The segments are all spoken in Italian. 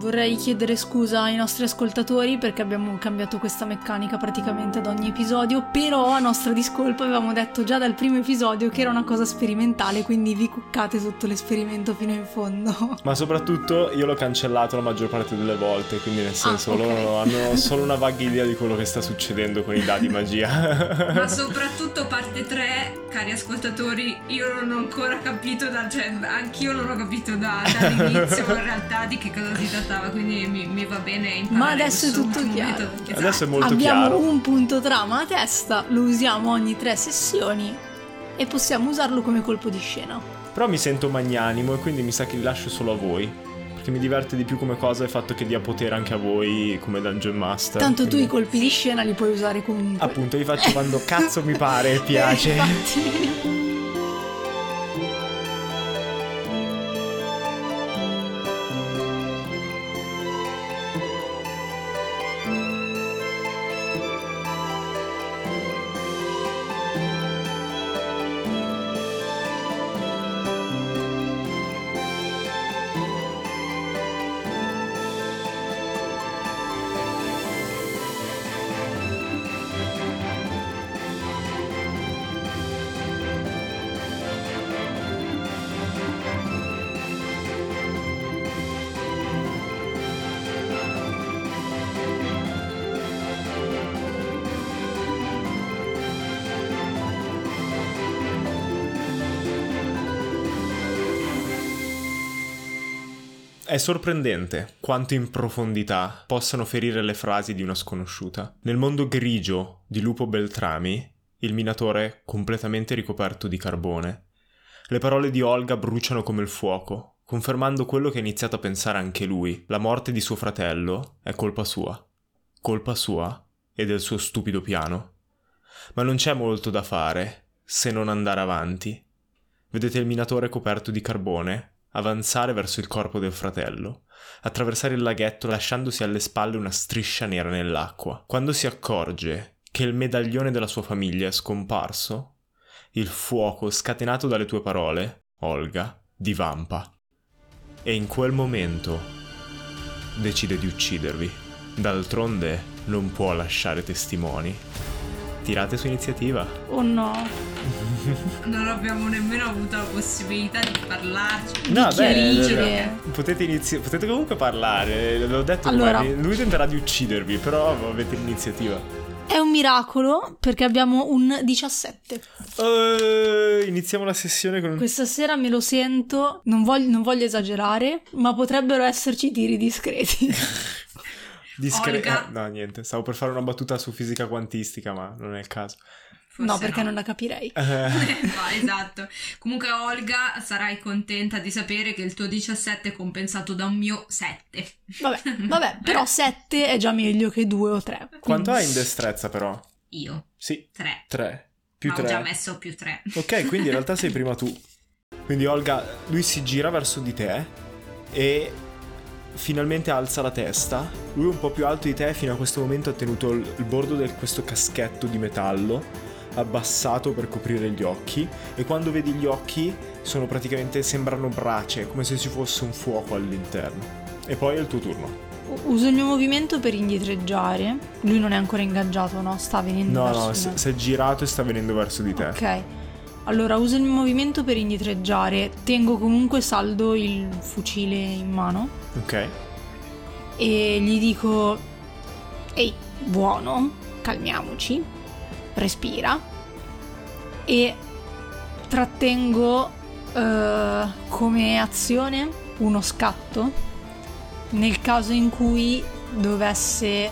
Vorrei chiedere scusa ai nostri ascoltatori perché abbiamo cambiato questa meccanica praticamente ad ogni episodio, però a nostra discolpa avevamo detto già dal primo episodio che era una cosa sperimentale, quindi vi cuccate sotto l'esperimento fino in fondo. Ma soprattutto io l'ho cancellato la maggior parte delle volte, quindi nel senso Ah, ok. loro hanno solo una vaga idea di quello che sta succedendo con i dadi magia. Ma soprattutto parte 3, cari ascoltatori, io non ho ancora capito, da, cioè anch'io non ho capito da- dall'inizio in realtà di che cosa si trattava, quindi mi, mi va bene imparare Ma adesso è tutto chiaro. Esatto. Adesso è molto abbiamo chiaro. un punto trama a testa, lo usiamo ogni tre sessioni e possiamo usarlo come colpo di scena. Però mi sento magnanimo e quindi mi sa che li lascio solo a voi. Perché mi diverte di più come cosa il fatto che dia potere anche a voi come Dungeon Master. Tanto tu quindi- i colpi di scena li puoi usare comunque. Appunto, li faccio quando cazzo mi pare e piace. Infatti. È sorprendente quanto in profondità possano ferire le frasi di una sconosciuta. Nel mondo grigio di Lupo Beltrami, il minatore è completamente ricoperto di carbone. Le parole di Olga bruciano come il fuoco, confermando quello che ha iniziato a pensare anche lui. La morte di suo fratello è colpa sua. Colpa sua e del suo stupido piano. Ma non c'è molto da fare se non andare avanti. Vedete il minatore coperto di carbone avanzare verso il corpo del fratello, attraversare il laghetto lasciandosi alle spalle una striscia nera nell'acqua. Quando si accorge che il medaglione della sua famiglia è scomparso, il fuoco scatenato dalle tue parole, Olga, divampa. E in quel momento decide di uccidervi. D'altronde non può lasciare testimoni. Tirate su iniziativa. Oh no. Non abbiamo nemmeno avuto la possibilità di parlarci. No, Di chiarire. beh, potete, inizi- potete comunque parlare. L'ho detto, Allora. guardi, lui tenterà di uccidervi, però avete l'iniziativa. È un miracolo perché abbiamo un 17. Eh, iniziamo la sessione con un... Questa sera me lo sento, non voglio, non voglio esagerare, ma potrebbero esserci tiri discreti. discre- Olga. eh, no, niente, stavo per fare una battuta su fisica quantistica, ma non è il caso. no, Forse perché non la capirei. Eh, no, esatto. Comunque, Olga, sarai contenta di sapere che il tuo 17 è compensato da un mio 7. Vabbè, vabbè, però 7 è già meglio che 2 o 3. quanto hai in destrezza, però? Io, Sì, 3. 3. Più Ma ho 3. già messo più 3. Ok, quindi in realtà sei prima tu. Quindi Olga, lui si gira verso di te e finalmente alza la testa. Lui un po' più alto di te, fino a questo momento ha tenuto il, il bordo di questo caschetto di metallo abbassato per coprire gli occhi e quando vedi gli occhi sono praticamente sembrano brace, come se ci fosse un fuoco all'interno. E poi è il tuo turno. Uso il mio movimento per indietreggiare. Lui non è ancora ingaggiato, no? Sta venendo No, verso no, di me. si è girato e sta venendo verso di te. Ok. Allora, uso il movimento per indietreggiare. Tengo comunque saldo il fucile in mano. Ok. e gli dico ehi buono calmiamoci respira e trattengo eh, come azione uno scatto nel caso in cui dovesse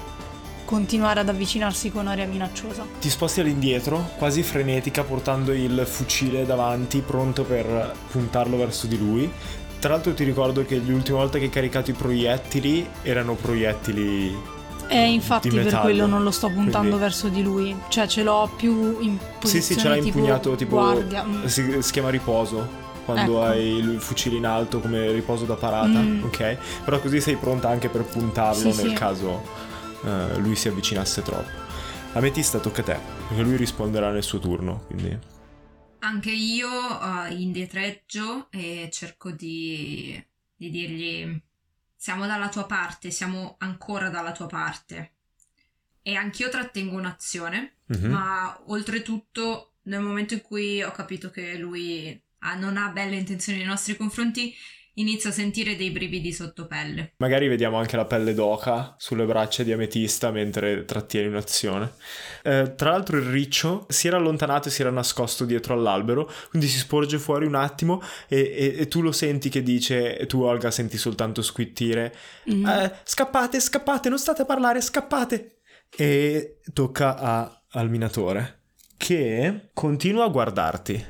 continuare ad avvicinarsi con aria minacciosa Ti sposti all'indietro, quasi frenetica, portando il fucile davanti, pronto per puntarlo verso di lui. Tra l'altro ti ricordo che l'ultima volta che hai caricato i proiettili erano proiettili... e infatti per quello non lo sto puntando Quindi- verso di lui cioè ce l'ho più in posizione Sì, sì, ce l'hai tipo impugnato tipo... guardia Mm. Si, si chiama riposo. Quando Ecco. hai il fucile in alto come riposo da parata, Mm. ok? Però così sei pronta anche per puntarlo Sì, nel sì. caso eh, lui si avvicinasse troppo. Ametista tocca a te, perché lui risponderà nel suo turno, quindi... Anche io eh, indietreggio e cerco di, di dirgli siamo dalla tua parte, siamo ancora dalla tua parte. E anch'io trattengo un'azione, Mhm. ma oltretutto nel momento in cui ho capito che lui ha- non ha belle intenzioni nei nostri confronti, inizio a sentire dei brividi sotto pelle. Magari vediamo anche la pelle d'oca sulle braccia di Ametista mentre trattieni un'azione. Eh, tra l'altro il riccio si era allontanato e si era nascosto dietro all'albero, quindi si sporge fuori un attimo e, e- e tu lo senti che dice, tu Olga senti soltanto squittire, Mm. "Eh, scappate, scappate, non state a parlare, scappate! E tocca a- al minatore che continua a guardarti,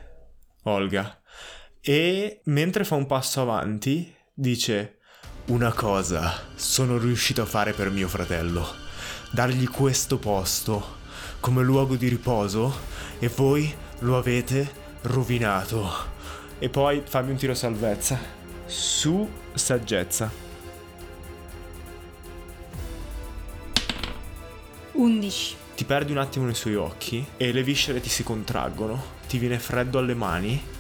Olga, e mentre fa un passo avanti dice una cosa sono riuscito a fare per mio fratello, dargli questo posto come luogo di riposo e voi lo avete rovinato. E poi fammi un tiro salvezza su saggezza. 11. Ti perdi un attimo nei suoi occhi e le viscere ti si contraggono, ti viene freddo alle mani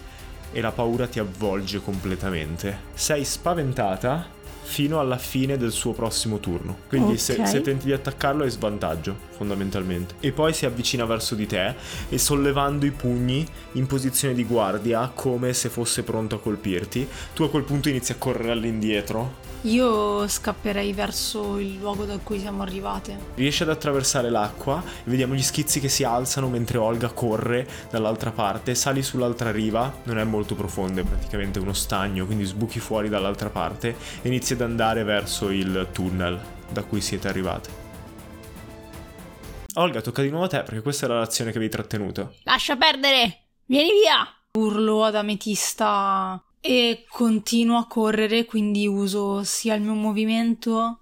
e la paura ti avvolge completamente. Sei spaventata fino alla fine del suo prossimo turno. Quindi se, Ok. se tenti di attaccarlo hai svantaggio, fondamentalmente. E poi si avvicina verso di te e sollevando i pugni in posizione di guardia come se fosse pronto a colpirti, tu a quel punto inizi a correre all'indietro Io scapperei verso il luogo da cui siamo arrivate. Riesce ad attraversare l'acqua e vediamo gli schizzi che si alzano mentre Olga corre dall'altra parte, sali sull'altra riva, non è molto profonda, è praticamente uno stagno, quindi sbuchi fuori dall'altra parte e inizi ad andare verso il tunnel da cui siete arrivate. Olga, tocca di nuovo a te perché questa era l'azione che avevi trattenuto. Lascia perdere! Vieni via! Urlo ad Ametista e continuo a correre, quindi uso sia il mio movimento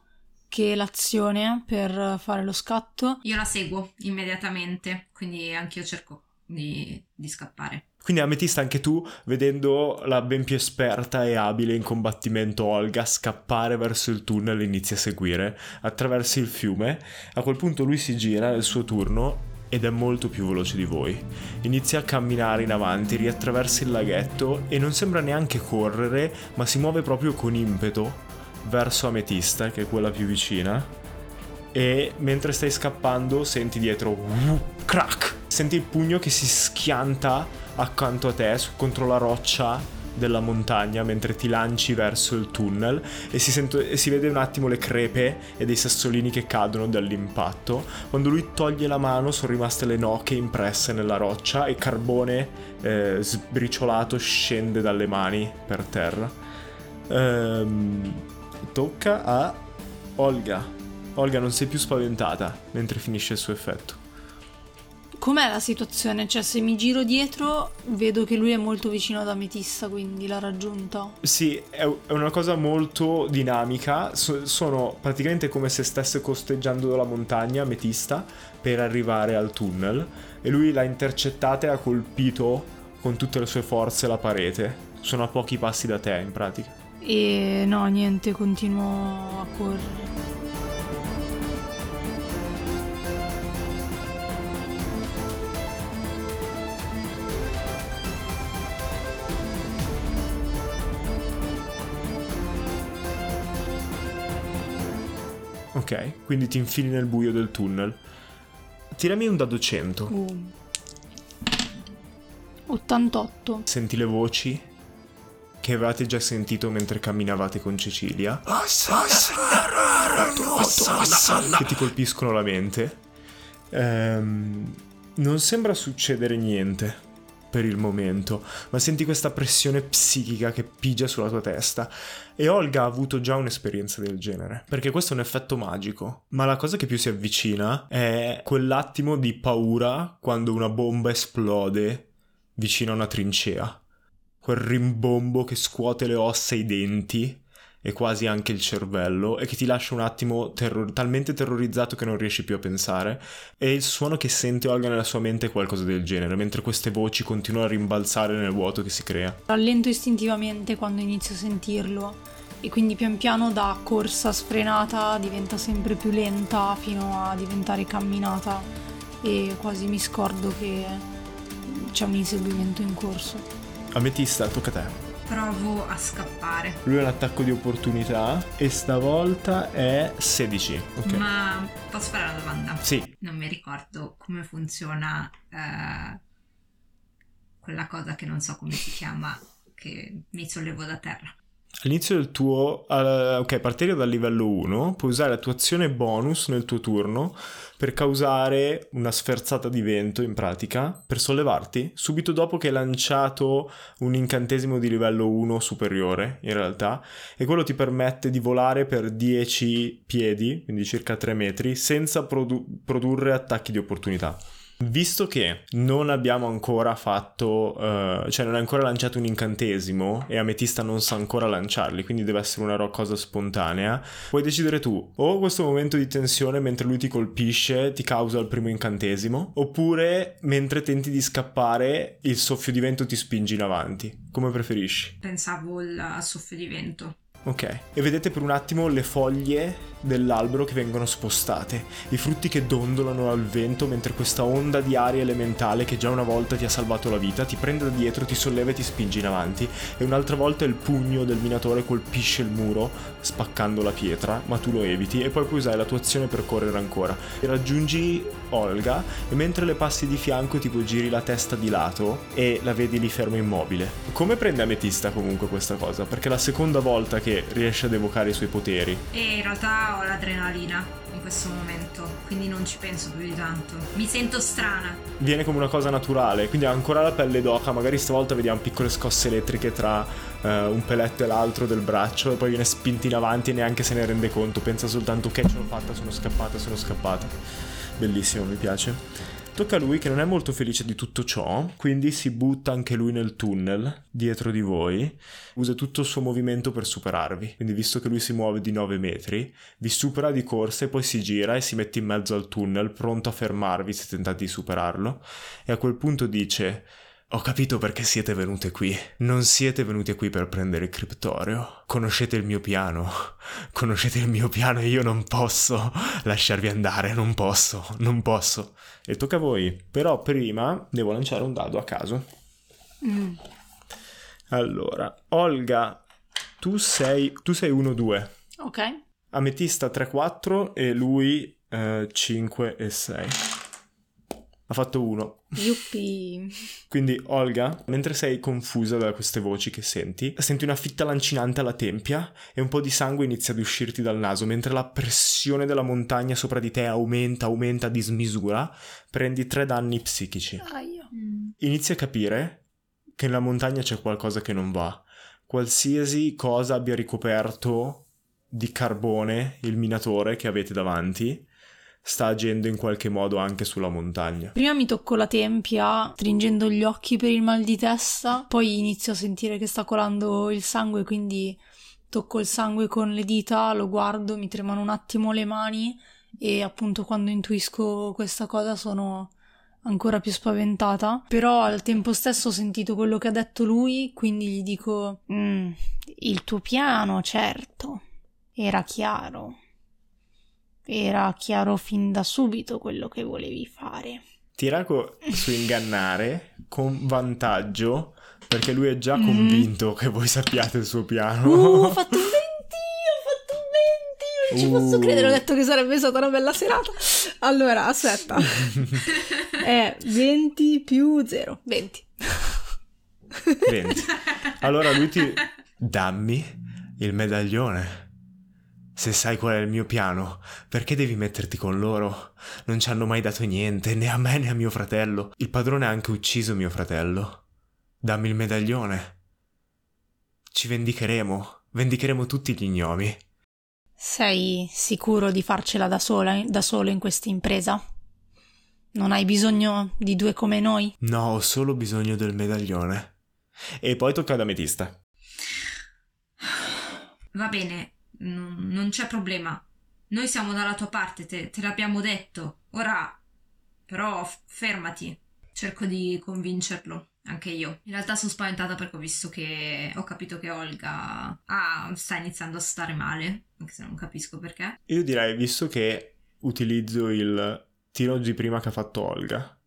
che l'azione per fare lo scatto. Io la seguo immediatamente, quindi anch'io cerco di, di scappare. Quindi Ametista anche tu, vedendo la ben più esperta e abile in combattimento Olga scappare verso il tunnel, inizi a seguire attraverso il fiume. A quel punto lui si gira, è il suo turno, ed è molto più veloce di voi. Inizia a camminare in avanti, riattraversa il laghetto e non sembra neanche correre, ma si muove proprio con impeto verso Ametista, che è quella più vicina. E mentre stai scappando senti dietro crack. Senti il pugno che si schianta accanto a te contro la roccia della montagna mentre ti lanci verso il tunnel e si, sento- e si vede un attimo le crepe e dei sassolini che cadono dall'impatto. Quando lui toglie la mano sono rimaste le noche impresse nella roccia e carbone eh, sbriciolato scende dalle mani per terra. Ehm, tocca a Olga. Olga non sei più spaventata mentre finisce il suo effetto. Com'è la situazione? Cioè, se mi giro dietro, vedo che lui è molto vicino ad Ametista, quindi l'ha raggiunta. Sì, è una cosa molto dinamica. So- sono praticamente come se stesse costeggiando la montagna Ametista per arrivare al tunnel. E lui l'ha intercettata e ha colpito con tutte le sue forze la parete. Sono a pochi passi da te, in pratica. E no, niente, continuo a correre. Ok, quindi ti infili nel buio del tunnel. Tirami un dado 100. Uh. 88. Senti le voci che avevate già sentito mentre camminavate con Cecilia. Che ti colpiscono la mente. Ehm, non sembra succedere niente per il momento, ma senti questa pressione psichica che pigia sulla tua testa. E Olga ha avuto già un'esperienza del genere, perché questo è un effetto magico. Ma la cosa che più si avvicina è quell'attimo di paura quando una bomba esplode vicino a una trincea. Quel rimbombo che scuote le ossa e i denti e quasi anche il cervello e che ti lascia un attimo terror- talmente terrorizzato che non riesci più a pensare. E il suono che sente Olga nella sua mente è qualcosa del genere, mentre queste voci continuano a rimbalzare nel vuoto che si crea. Rallento istintivamente quando inizio a sentirlo e quindi pian piano da corsa sfrenata diventa sempre più lenta fino a diventare camminata e quasi mi scordo che c'è un inseguimento in corso. Ametista, tocca a te. Provo a scappare. Lui ha un attacco di opportunità e stavolta è 16. Ok. Ma posso fare una domanda? Sì, Non mi ricordo come funziona eh, quella cosa che non so come si chiama, che mi sollevo da terra. All'inizio del tuo... eh, ok, partire dal livello 1, puoi usare la tua azione bonus nel tuo turno per causare una sferzata di vento in pratica, per sollevarti, subito dopo che hai lanciato un incantesimo di livello 1 superiore, in realtà, e quello ti permette di volare per 10 piedi, quindi circa 3 metri, senza produ- produrre attacchi di opportunità. Visto che non abbiamo ancora fatto, eh, cioè non hai ancora lanciato un incantesimo e Ametista non sa ancora lanciarli, quindi deve essere una cosa spontanea, puoi decidere tu o questo momento di tensione mentre lui ti colpisce ti causa il primo incantesimo, oppure mentre tenti di scappare il soffio di vento ti spinge in avanti, come preferisci. Pensavo al soffio di vento. Ok, e vedete per un attimo le foglie dell'albero che vengono spostate, i frutti che dondolano al vento mentre questa onda di aria elementale che già una volta ti ha salvato la vita ti prende da dietro, ti solleva e ti spinge in avanti e un'altra volta il pugno del minatore colpisce il muro spaccando la pietra, ma tu lo eviti e poi puoi usare la tua azione per correre ancora. E raggiungi Olga e mentre le passi di fianco tipo giri la testa di lato e la vedi lì ferma immobile. Come prende Ametista comunque questa cosa? Perché è la seconda volta che riesce ad evocare i suoi poteri. E in realtà ho l'adrenalina in questo momento, quindi non ci penso più di tanto. Mi sento strana. Viene come una cosa naturale, quindi ha ancora la pelle d'oca, magari stavolta vediamo piccole scosse elettriche tra eh, un peletto e l'altro del braccio e poi viene spinta in avanti e neanche se ne rende conto, pensa soltanto che ce l'ho fatta, sono scappata, sono scappata. Bellissimo, mi piace. Tocca a lui che non è molto felice di tutto ciò, quindi si butta anche lui nel tunnel dietro di voi, usa tutto il suo movimento per superarvi. Quindi visto che lui si muove di 9 metri, vi supera di corsa e poi si gira e si mette in mezzo al tunnel, pronto a fermarvi se tentate di superarlo. E a quel punto dice... Ho capito perché siete venute qui. Non siete venute qui per prendere il criptorio. Conoscete il mio piano. Conoscete il mio piano e io non posso lasciarvi andare, non posso, non posso. E tocca a voi. Però prima devo lanciare un dado a caso. Mm. Allora, Olga, tu sei tu sei 1-2. Ok. Ametista 3-4 e lui eh, 5 e 6. Ha fatto 1. Yuppi. Quindi, Olga, mentre sei confusa da queste voci che senti, senti una fitta lancinante alla tempia e un po' di sangue inizia ad uscirti dal naso, mentre la pressione della montagna sopra di te aumenta, aumenta a dismisura, prendi tre danni psichici. Aia. Inizi a capire che nella montagna c'è qualcosa che non va. Qualsiasi cosa abbia ricoperto di carbone il minatore che avete davanti sta agendo in qualche modo anche sulla montagna. Prima mi tocco la tempia, stringendo gli occhi per il mal di testa, poi inizio a sentire che sta colando il sangue, quindi tocco il sangue con le dita, lo guardo, mi tremano un attimo le mani e appunto quando intuisco questa cosa sono ancora più spaventata. Però al tempo stesso ho sentito quello che ha detto lui, quindi gli dico: "Mm, il tuo piano, certo, era chiaro. Era chiaro fin da subito quello che volevi fare. Tiraco su ingannare con vantaggio perché lui è già Mhm. convinto che voi sappiate il suo piano. Uh, ho fatto un 20! Ho fatto un 20! Non ci posso Uh. credere, ho detto che sarebbe stata una bella serata. Allora, aspetta. È 20 più 0. 20. 20. Allora lui ti... Dammi il medaglione. Se sai qual è il mio piano, perché devi metterti con loro? Non ci hanno mai dato niente, né a me né a mio fratello. Il padrone ha anche ucciso mio fratello. Dammi il medaglione. Ci vendicheremo. Vendicheremo tutti gli gnomi. Sei sicuro di farcela da sola, da solo in questa impresa? Non hai bisogno di due come noi? No, ho solo bisogno del medaglione. E poi tocca ad Ametista. Va bene, non, non c'è problema. Noi siamo dalla tua parte, te, te l'abbiamo detto. Ora, però, fermati. Cerco di convincerlo, anche io. In realtà sono spaventata perché ho visto che ho capito che Olga ah, sta iniziando a stare male, anche se non capisco perché. Io direi, visto che utilizzo il tiro di prima che ha fatto Olga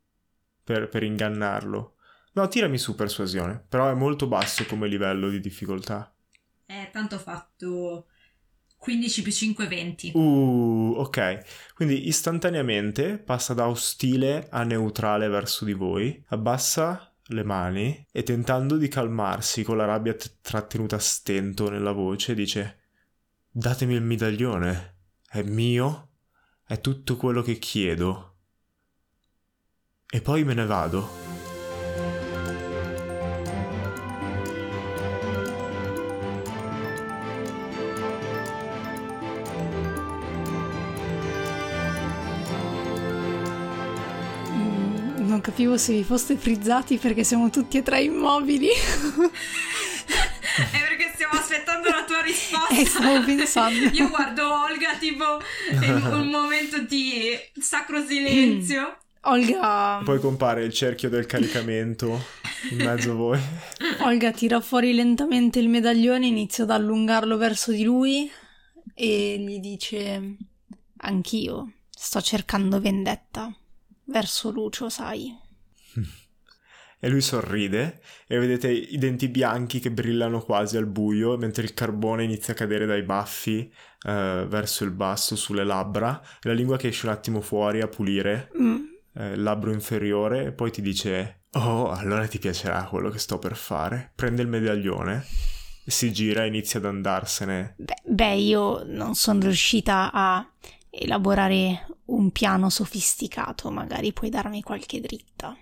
per, per ingannarlo, No, tirami su persuasione, però è molto basso come livello di difficoltà. Eh, tanto ho fatto 15 più 5, 20. Uh, ok. Quindi istantaneamente passa da ostile a neutrale verso di voi, abbassa le mani e tentando di calmarsi con la rabbia t- trattenuta a stento nella voce dice Datemi il medaglione. È mio? È tutto quello che chiedo. E poi me ne vado. Capivo se vi foste frizzati perché siamo tutti e tre immobili. È perché stiamo aspettando la tua risposta. E stavo pensando. Io guardo Olga tipo in un momento di sacro silenzio. Olga, Poi compare il cerchio del caricamento in mezzo a voi. Olga tira fuori lentamente il medaglione, inizia ad allungarlo verso di lui e gli dice: Anch'io sto cercando vendetta verso Lucio, sai. E lui sorride e vedete i denti bianchi che brillano quasi al buio mentre il carbone inizia a cadere dai baffi eh, verso il basso sulle labbra. E la lingua che esce un attimo fuori a pulire Mm, eh, il labbro inferiore e poi ti dice oh allora ti piacerà quello che sto per fare. Prende il medaglione si gira e inizia ad andarsene. Beh, beh, io non sono riuscita a elaborare un piano sofisticato, magari puoi darmi qualche dritta.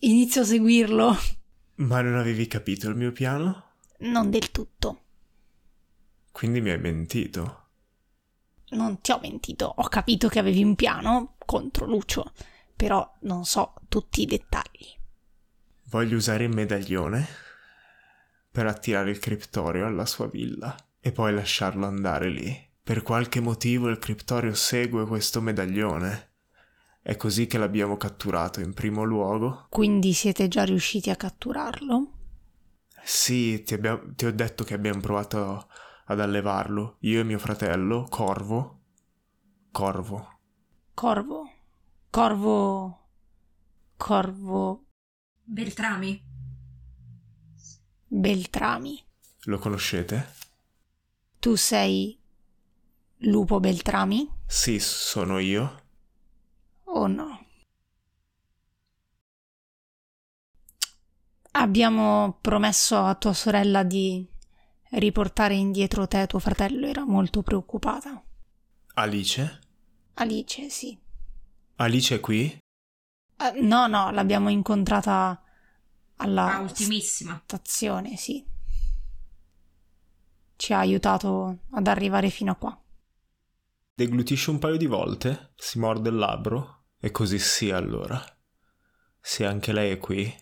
Inizio a seguirlo, ma non avevi capito il mio piano? non del tutto. quindi mi hai mentito Non ti ho mentito, ho capito che avevi un piano contro Lucio, però non so tutti i dettagli. Voglio usare il medaglione per attirare il criptorio alla sua villa e poi lasciarlo andare lì. Per qualche motivo il criptorio segue questo medaglione. È così che l'abbiamo catturato in primo luogo. Quindi siete già riusciti a catturarlo? Sì, ti, abbia- ti ho detto che abbiamo provato ad allevarlo, io e mio fratello, Corvo. Corvo. Corvo. Corvo. Corvo Beltrami. Beltrami. Lo conoscete? Tu sei Lupo Beltrami Sì, sono io. o no? Abbiamo promesso a tua sorella di riportare indietro te, tuo fratello era molto preoccupata. Alice? Alice, sì. Alice è qui? Eh, no, no, l'abbiamo incontrata alla Ah, ultimissima. stazione, sì. Ci ha aiutato ad arrivare fino a qua. Deglutisce un paio di volte, si morde il labbro e così sia allora. Se anche lei è qui.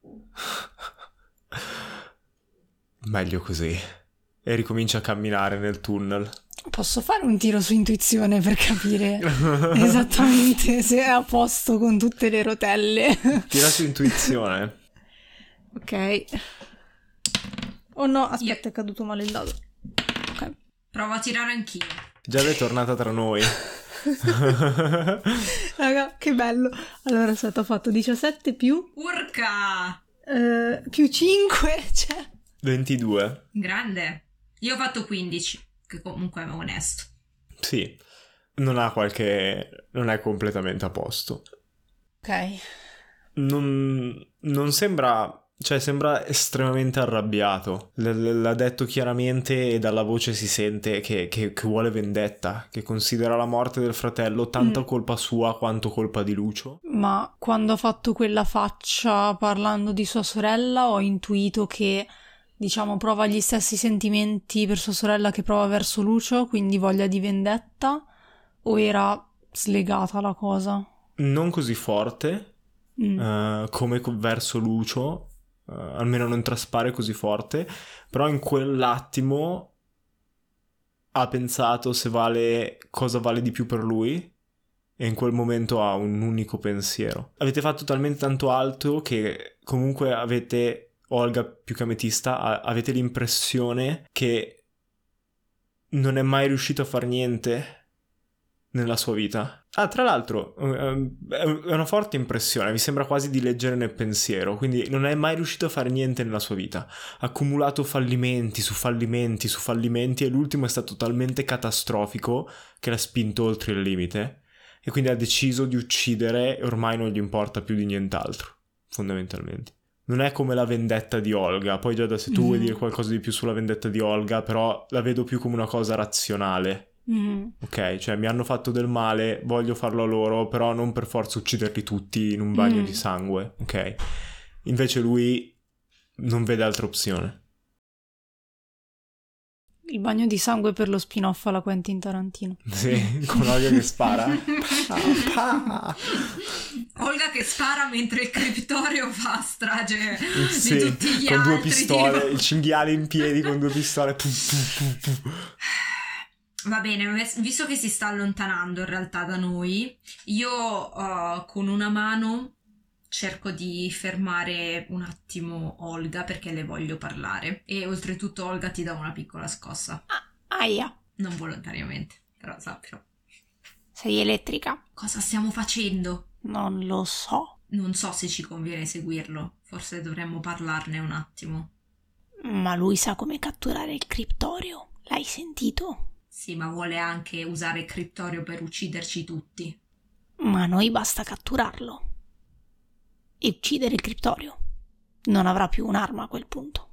Meglio così. E ricomincia a camminare nel tunnel. Posso fare un tiro su intuizione per capire esattamente se è a posto con tutte le rotelle? Tira su intuizione. ok. Oh no, aspetta, è caduto male il dado. Provo a tirare anch'io. Giada è tornata tra noi. Raga, che bello. Allora, aspetta, ho fatto 17 più, Urca! eh, più 5, cioè... 22. Grande. Io ho fatto 15, che comunque è onesto. Sì. Non ha qualche... non è completamente a posto. Ok. Non, non sembra... Cioè, sembra estremamente arrabbiato. L- l'ha detto chiaramente e dalla voce si sente che, che- che vuole vendetta, che considera la morte del fratello tanto Mm. colpa sua quanto colpa di Lucio. Ma quando ha fatto quella faccia parlando di sua sorella, ho intuito che, diciamo, prova gli stessi sentimenti per sua sorella che prova verso Lucio, quindi voglia di vendetta, o era slegata la cosa? Non così forte Mm. eh, come co- verso Lucio, eh, almeno non traspare così forte, però in quell'attimo ha pensato se vale cosa vale di più per lui e in quel momento ha un unico pensiero. Avete fatto talmente tanto alto che comunque avete Olga più che ametista a- avete l'impressione che non è mai riuscito a far niente nella sua vita. Ah, tra l'altro, eh, è una forte impressione, mi sembra quasi di leggere nel pensiero, quindi non è mai riuscito a fare niente nella sua vita. Ha accumulato fallimenti su fallimenti su fallimenti e l'ultimo è stato talmente catastrofico che l'ha spinto oltre il limite e quindi ha deciso di uccidere e ormai non gli importa più di nient'altro, fondamentalmente. Non è come la vendetta di Olga, poi Giada se tu mm. vuoi dire qualcosa di più sulla vendetta di Olga, però la vedo più come una cosa razionale Mm. Ok, cioè mi hanno fatto del male, voglio farlo a loro, però non per forza ucciderli tutti in un bagno mm. di sangue, ok? Invece lui non vede altra opzione. Il bagno di sangue per lo spin-off alla Quentin Tarantino. Sì, con Olga che spara. Olga che spara mentre il criptorio fa strage sì, di tutti gli con altri. due pistole, tipo... il cinghiale in piedi con due pistole. Va bene, visto che si sta allontanando in realtà da noi, io uh, con una mano cerco di fermare un attimo Olga perché le voglio parlare e oltretutto Olga ti dà una piccola scossa. Ah, aia. Non volontariamente, però sappilo. Sei elettrica? Cosa stiamo facendo? Non lo so. Non so se ci conviene seguirlo, forse dovremmo parlarne un attimo. Ma lui sa come catturare il criptorio, l'hai sentito? Sì, ma vuole anche usare il criptorio per ucciderci tutti. Ma a noi basta catturarlo. E uccidere il criptorio. Non avrà più un'arma a quel punto.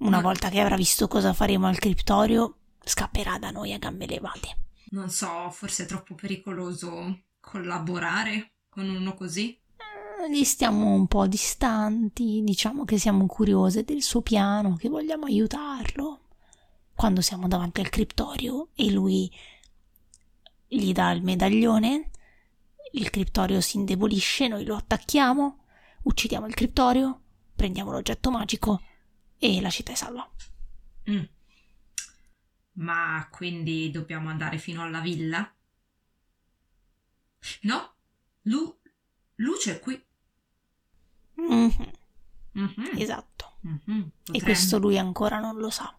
Una ma... volta che avrà visto cosa faremo al criptorio, scapperà da noi a gambe levate. Non so, forse è troppo pericoloso collaborare con uno così? Eh, gli stiamo un po' distanti, diciamo che siamo curiose del suo piano, che vogliamo aiutarlo quando siamo davanti al criptorio e lui gli dà il medaglione, il criptorio si indebolisce, noi lo attacchiamo, uccidiamo il criptorio, prendiamo l'oggetto magico e la città è salva. Mm. Ma quindi dobbiamo andare fino alla villa? No? Lu- luce è qui. Mm-hmm. Mm-hmm. Esatto. Mm-hmm. E questo lui ancora non lo sa.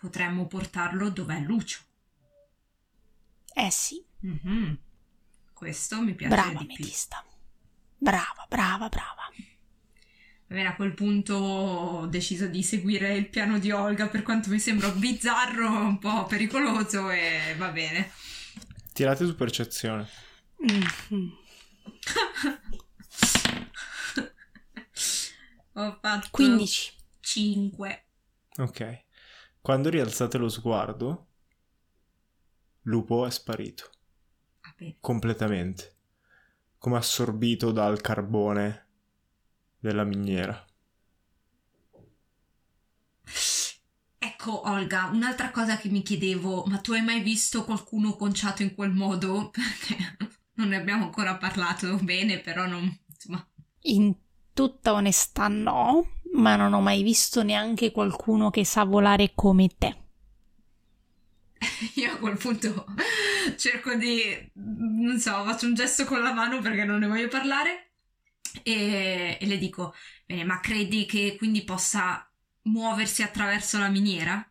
Potremmo portarlo dov'è Lucio. Eh sì. Mm-hmm. Questo mi piace brava, di Metista. Brava, brava, brava. Va bene, a quel punto ho deciso di seguire il piano di Olga per quanto mi sembra bizzarro, un po' pericoloso e va bene. Tirate su percezione. Mm-hmm. ho fatto 15. 5. Ok. Quando rialzate lo sguardo, Lupo è sparito. Vabbè. Completamente. Come assorbito dal carbone della miniera. Ecco, Olga, un'altra cosa che mi chiedevo, ma tu hai mai visto qualcuno conciato in quel modo? Perché non ne abbiamo ancora parlato bene, però non... insomma... In tutta onestà no, ma non ho mai visto neanche qualcuno che sa volare come te. Io a quel punto cerco di, non so, faccio un gesto con la mano perché non ne voglio parlare e, e le dico, bene, ma credi che quindi possa muoversi attraverso la miniera?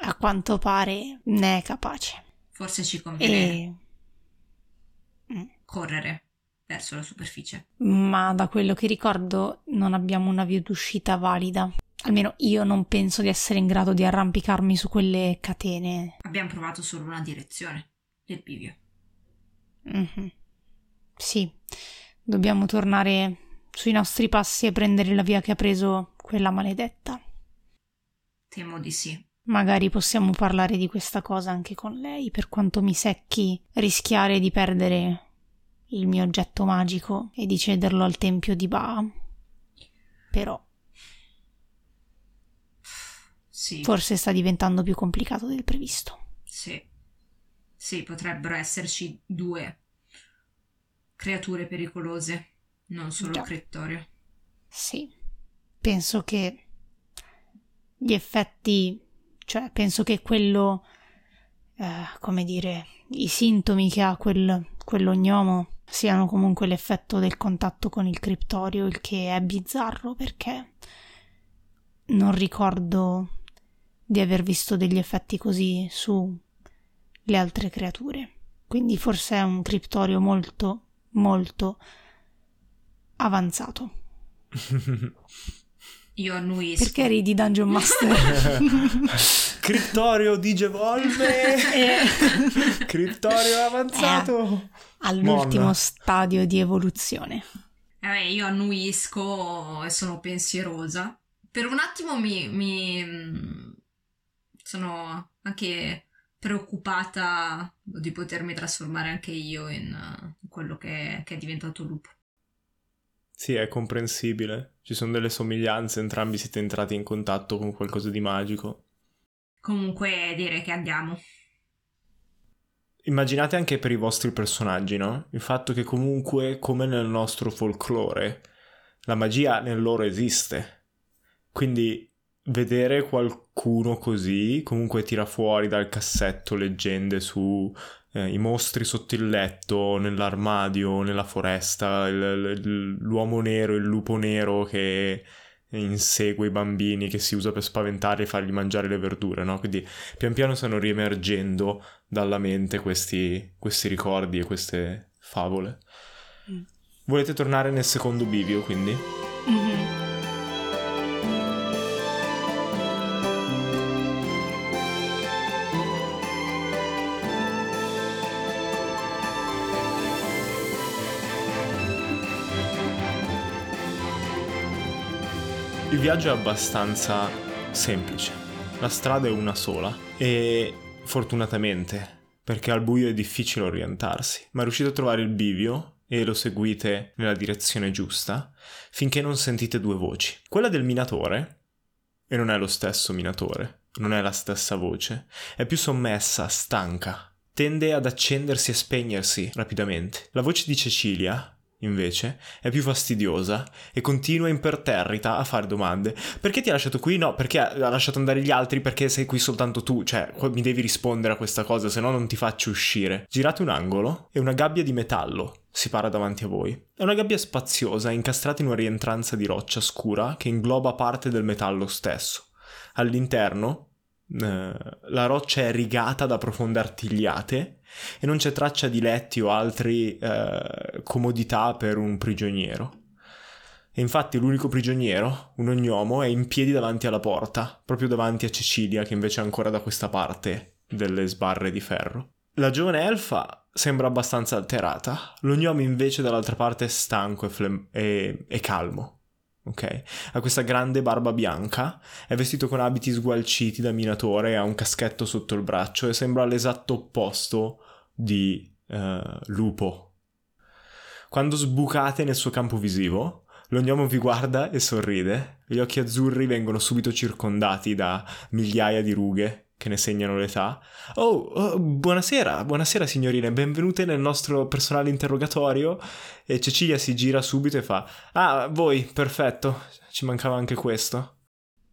A quanto pare ne è capace. Forse ci conviene e... correre verso la superficie. Ma da quello che ricordo non abbiamo una via d'uscita valida. Almeno io non penso di essere in grado di arrampicarmi su quelle catene. Abbiamo provato solo una direzione, del bivio. Mm-hmm. Sì, dobbiamo tornare sui nostri passi e prendere la via che ha preso quella maledetta. Temo di sì. Magari possiamo parlare di questa cosa anche con lei, per quanto mi secchi rischiare di perdere il mio oggetto magico e di cederlo al tempio di Ba. Però sì. forse sta diventando più complicato del previsto. Sì. Sì, potrebbero esserci due creature pericolose, non solo Già. Crettorio. Sì. Penso che gli effetti, cioè penso che quello eh, come dire, i sintomi che ha quel, quell'ognomo siano comunque l'effetto del contatto con il criptorio, il che è bizzarro perché non ricordo di aver visto degli effetti così su le altre creature. Quindi forse è un criptorio molto, molto avanzato. Io annuisco. Perché ridi Dungeon Master? Criptorio digevolve! È Criptorio avanzato! all'ultimo Monna. stadio di evoluzione. Eh, io annuisco e sono pensierosa. Per un attimo mi, mi- mm, sono anche preoccupata di potermi trasformare anche io in, eh, in quello che, che è diventato lupo. Sì, è comprensibile. Ci sono delle somiglianze, entrambi siete entrati in contatto con qualcosa di magico. Comunque direi che andiamo. Immaginate anche per i vostri personaggi, no? Il fatto che comunque, come nel nostro folklore, la magia nel loro esiste. Quindi vedere qualcuno così comunque tira fuori dal cassetto leggende su eh, i mostri sotto il letto, nell'armadio, nella foresta, il- il- l'uomo nero, il lupo nero che insegue i bambini, che si usa per spaventarli e fargli mangiare le verdure, no? Quindi pian piano stanno riemergendo dalla mente questi, questi ricordi e queste favole. Mm. Volete tornare nel secondo bivio, quindi? Viaggio è abbastanza semplice. La strada è una sola e fortunatamente, perché al buio è difficile orientarsi, ma riuscite a trovare il bivio e lo seguite nella direzione giusta finché non sentite due voci. Quella del minatore, e non è lo stesso minatore, non è la stessa voce, è più sommessa, stanca, tende ad accendersi e spegnersi rapidamente. La voce di Cecilia, invece, è più fastidiosa e continua imperterrita a fare domande. Perché ti ha lasciato qui? No, perché ha lasciato andare gli altri? Perché sei qui soltanto tu? Cioè, mi devi rispondere a questa cosa, se no non ti faccio uscire. Girate un angolo e una gabbia di metallo si para davanti a voi. È una gabbia spaziosa, incastrata in una rientranza di roccia scura che ingloba parte del metallo stesso. All'interno, eh, la roccia è rigata da profonde artigliate e non c'è traccia di letti o altre comodità per un prigioniero. E infatti l'unico prigioniero, un ognomo, è in piedi davanti alla porta, proprio davanti a Cecilia, che invece è ancora da questa parte delle sbarre di ferro. La giovane elfa sembra abbastanza alterata, l'ognomo invece dall'altra parte è stanco e, flem- e- e calmo. Ok? Ha questa grande barba bianca, è vestito con abiti sgualciti da minatore ha un caschetto sotto il braccio e sembra l'esatto opposto di eh, lupo. Quando sbucate nel suo campo visivo, l'ognomo vi guarda e sorride. Gli occhi azzurri vengono subito circondati da migliaia di rughe che ne segnano l'età. Oh, oh, buonasera, buonasera signorine, benvenute nel nostro personale interrogatorio. E Cecilia si gira subito e fa: Ah, voi, perfetto, ci mancava anche questo.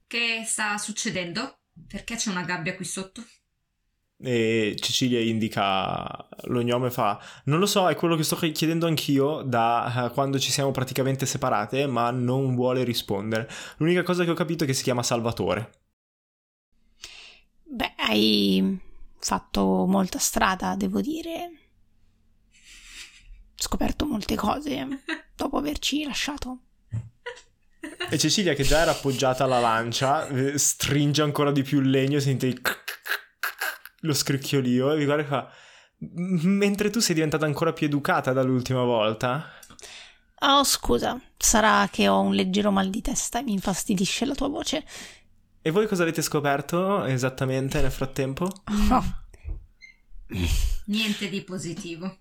Che sta succedendo? Perché c'è una gabbia qui sotto? E Cecilia indica l'ognome e fa: Non lo so, è quello che sto chiedendo anch'io da eh, quando ci siamo praticamente separate, ma non vuole rispondere. L'unica cosa che ho capito è che si chiama Salvatore. Beh, hai fatto molta strada, devo dire. Scoperto molte cose dopo averci lasciato. E Cecilia, che già era appoggiata alla lancia, eh, stringe ancora di più il legno e sente il lo scricchiolio e vi guarda e fa: Mentre tu sei diventata ancora più educata dall'ultima volta. Oh, scusa, sarà che ho un leggero mal di testa e mi infastidisce la tua voce. E voi cosa avete scoperto esattamente nel frattempo? Oh. Niente di positivo.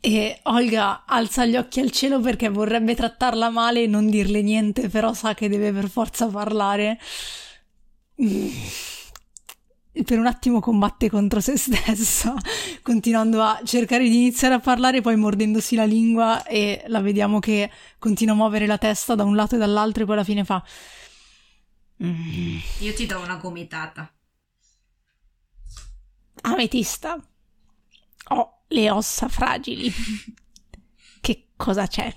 E Olga alza gli occhi al cielo perché vorrebbe trattarla male e non dirle niente, però sa che deve per forza parlare. Mm. Per un attimo combatte contro se stessa, continuando a cercare di iniziare a parlare, poi mordendosi la lingua e la vediamo che continua a muovere la testa da un lato e dall'altro e poi alla fine fa... "Mm, Io ti do una gomitata. Ametista, ho le ossa fragili. che cosa c'è?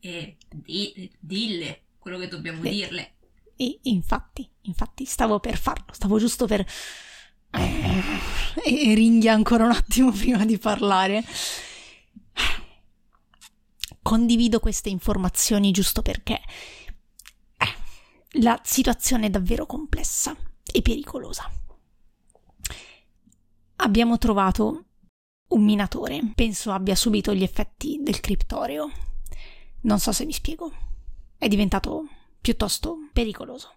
E di- dille quello che dobbiamo Beh. dirle. E infatti, infatti, stavo per farlo, stavo giusto per e ringhia ancora un attimo prima di parlare. Condivido queste informazioni giusto perché la situazione è davvero complessa e pericolosa. Abbiamo trovato un minatore. Penso abbia subito gli effetti del criptoreo. Non so se mi spiego. È diventato piuttosto pericoloso.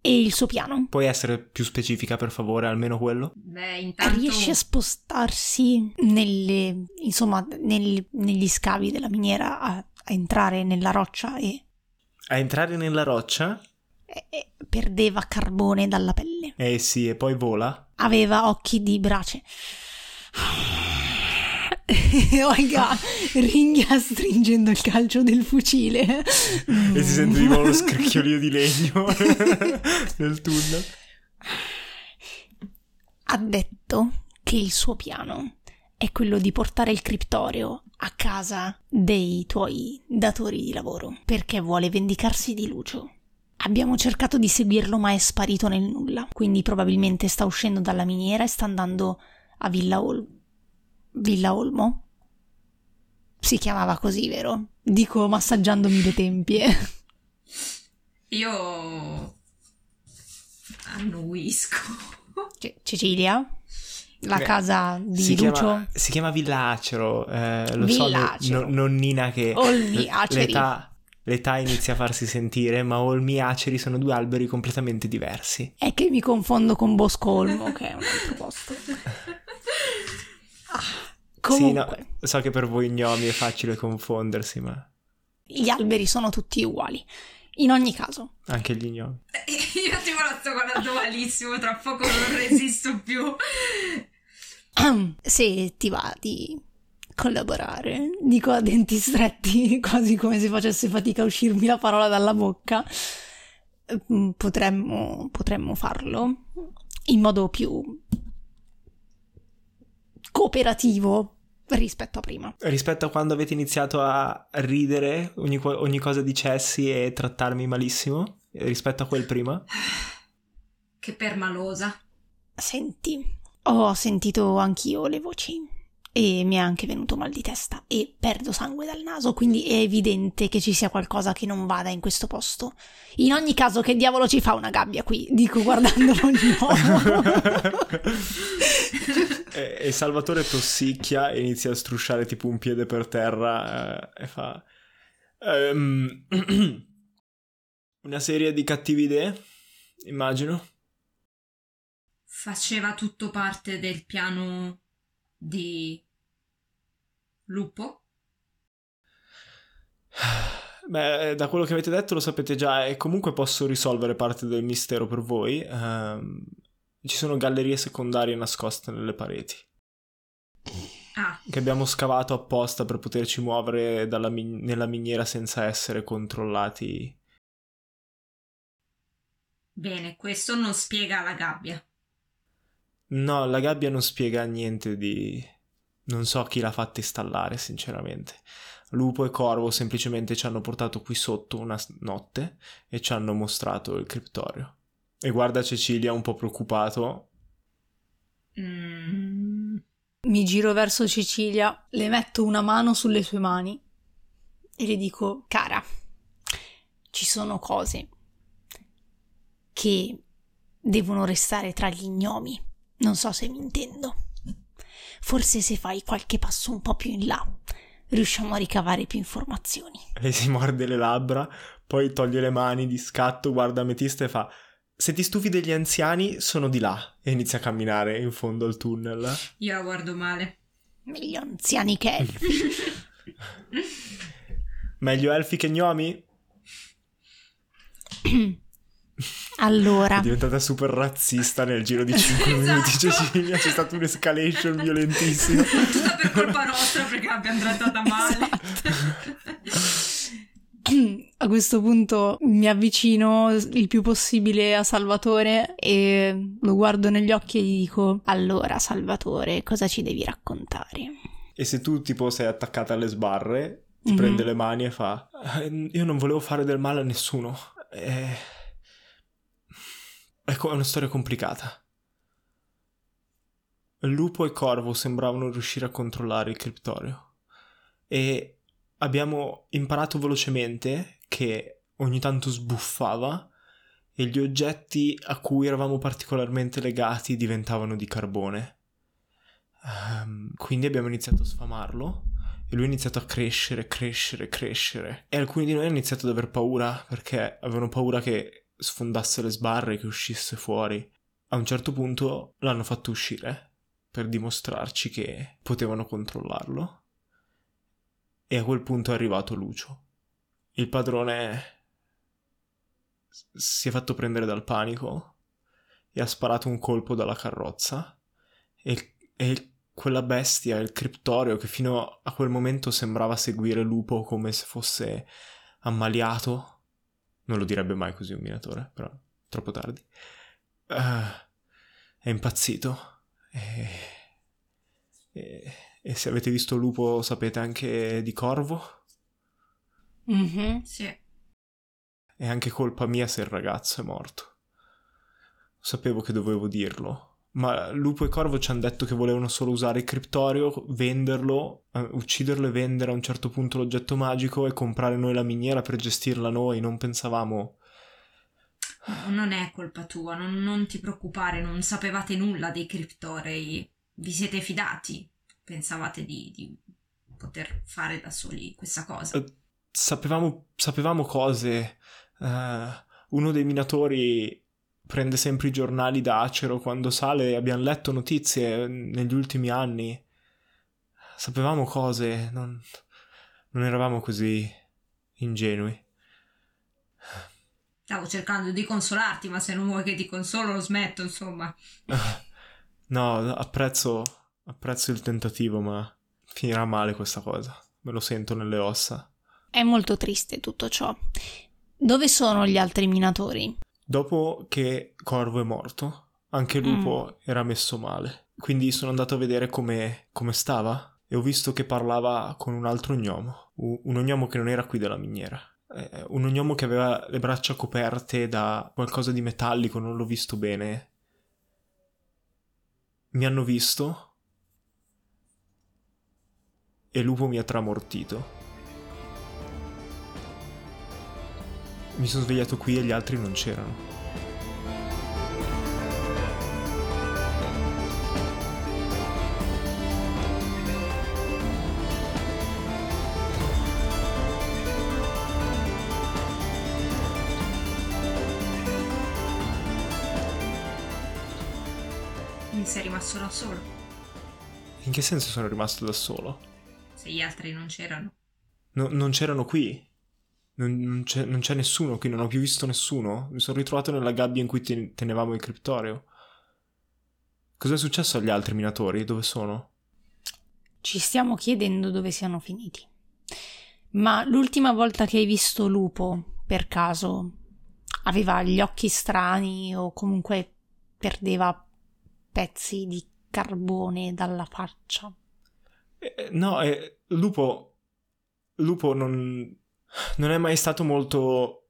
E il suo piano? Puoi essere più specifica, per favore, almeno quello? Beh, intanto... Riesce a spostarsi nelle, insomma, nel, negli scavi della miniera, a, a, entrare nella roccia e... A entrare nella roccia? E, e perdeva carbone dalla pelle. Eh sì, e poi vola? Aveva occhi di brace. Olga ringhia stringendo il calcio del fucile e si sente di nuovo lo scricchiolio di legno nel tunnel. Ha detto che il suo piano è quello di portare il criptoreo a casa dei tuoi datori di lavoro perché vuole vendicarsi di Lucio. Abbiamo cercato di seguirlo ma è sparito nel nulla, quindi probabilmente sta uscendo dalla miniera e sta andando a Villa Olmo. Villa Olmo? Si chiamava così, vero? Dico massaggiandomi le tempie. Io annuisco. C- Cecilia? La Beh, casa di si Lucio? Chiama, si chiama Villa Acero, eh, lo Villacero. so, no, nonnina che Olmi Aceri. L'età, l'età inizia a farsi sentire, ma Olmi e Aceri sono due alberi completamente diversi. È che mi confondo con Bosco Olmo, che è un altro posto. Comunque. Sì, no, so che per voi gnomi è facile confondersi, ma... Gli alberi sono tutti uguali. In ogni caso. Anche gli gnomi. Io ti lo sto guardando malissimo, tra poco non resisto più. Se ti va di collaborare, dico a denti stretti, quasi come se facesse fatica a uscirmi la parola dalla bocca, mm, potremmo, potremmo farlo in modo più cooperativo rispetto a prima. Rispetto a quando avete iniziato a ridere ogni, ogni cosa dicessi e trattarmi malissimo? Rispetto a quel prima? Che permalosa. Senti, ho sentito anch'io le voci e mi è anche venuto mal di testa e perdo sangue dal naso, quindi è evidente che ci sia qualcosa che non vada in questo posto. In ogni caso, che diavolo ci fa una gabbia qui? Dico guardandolo di nuovo. e, e, Salvatore tossicchia e inizia a strusciare tipo un piede per terra eh, e fa... Um, una serie di cattive idee, immagino. Faceva tutto parte del piano di lupo? Beh, da quello che avete detto lo sapete già e comunque posso risolvere parte del mistero per voi. Um, ci sono gallerie secondarie nascoste nelle pareti. Ah. Che abbiamo scavato apposta per poterci muovere min- nella miniera senza essere controllati. Bene, questo non spiega la gabbia. No, la gabbia non spiega niente di... Non so chi l'ha fatta installare, sinceramente. Lupo e Corvo semplicemente ci hanno portato qui sotto una notte e ci hanno mostrato il criptorio. E guarda Cecilia un po' preoccupato. Mm. Mi giro verso Cecilia, le metto una mano sulle sue mani e le dico, cara, ci sono cose che devono restare tra gli gnomi non so se mi intendo. Forse se fai qualche passo un po' più in là, riusciamo a ricavare più informazioni. Lei si morde le labbra, poi toglie le mani di scatto, guarda Ametista e fa: Se ti stufi degli anziani, sono di là. E inizia a camminare in fondo al tunnel. Io la guardo male. Meglio anziani che elfi. Meglio elfi che gnomi? Allora. È diventata super razzista nel giro di 5 esatto. minuti. Cecilia, c'è stata un'escalation violentissima. Tutta per colpa nostra perché l'abbiamo trattata male. Esatto. A questo punto mi avvicino il più possibile a Salvatore e lo guardo negli occhi e gli dico: Allora, Salvatore, cosa ci devi raccontare? E se tu tipo sei attaccata alle sbarre, ti mm-hmm. prende le mani e fa: eh, Io non volevo fare del male a nessuno. Eh è una storia complicata. Lupo e Corvo sembravano riuscire a controllare il criptorio e abbiamo imparato velocemente che ogni tanto sbuffava e gli oggetti a cui eravamo particolarmente legati diventavano di carbone. Um, quindi abbiamo iniziato a sfamarlo e lui ha iniziato a crescere, crescere, crescere. E alcuni di noi hanno iniziato ad aver paura perché avevano paura che sfondasse le sbarre, che uscisse fuori. A un certo punto l'hanno fatto uscire per dimostrarci che potevano controllarlo. E a quel punto è arrivato Lucio. Il padrone si è fatto prendere dal panico e ha sparato un colpo dalla carrozza e, e quella bestia, il criptorio che fino a quel momento sembrava seguire Lupo come se fosse ammaliato, non lo direbbe mai così un minatore, però troppo tardi, uh, è impazzito e, e, e, se avete visto Lupo sapete anche di Corvo? Mm-hmm, sì. È anche colpa mia se il ragazzo è morto. Sapevo che dovevo dirlo, ma Lupo e Corvo ci hanno detto che volevano solo usare il criptorio, venderlo, eh, ucciderlo e vendere a un certo punto l'oggetto magico e comprare noi la miniera per gestirla noi. Non pensavamo. Non è colpa tua, non, non ti preoccupare, non sapevate nulla dei criptorei. Vi siete fidati? Pensavate di, di poter fare da soli questa cosa? Uh, sapevamo, sapevamo cose Uh, uno dei minatori prende sempre i giornali da acero quando sale. Abbiamo letto notizie negli ultimi anni. Sapevamo cose, non, non eravamo così ingenui. Stavo cercando di consolarti, ma se non vuoi che ti consolo lo smetto, insomma. No, apprezzo, apprezzo il tentativo, ma finirà male questa cosa. Me lo sento nelle ossa. È molto triste tutto ciò. Dove sono gli altri minatori? Dopo che Corvo è morto, anche Lupo mm. era messo male. Quindi sono andato a vedere come, come stava e ho visto che parlava con un altro gnomo, un ognomo che non era qui della miniera. Eh, un ognomo che aveva le braccia coperte da qualcosa di metallico, non l'ho visto bene. Mi hanno visto e Lupo mi ha tramortito. Mi sono svegliato qui e gli altri non c'erano. Quindi sei rimasto da solo? In che senso sono rimasto da solo? Se gli altri non c'erano. No, non c'erano qui? Non, non, c'è, non, c'è, nessuno qui, non ho più visto nessuno. Mi sono ritrovato nella gabbia in cui ten- tenevamo il criptorio. Cos'è successo agli altri minatori? Dove sono? Ci stiamo chiedendo dove siano finiti. Ma l'ultima volta che hai visto Lupo, per caso, aveva gli occhi strani o comunque perdeva pezzi di carbone dalla faccia? Eh, no, eh, Lupo. Lupo non, non è mai stato molto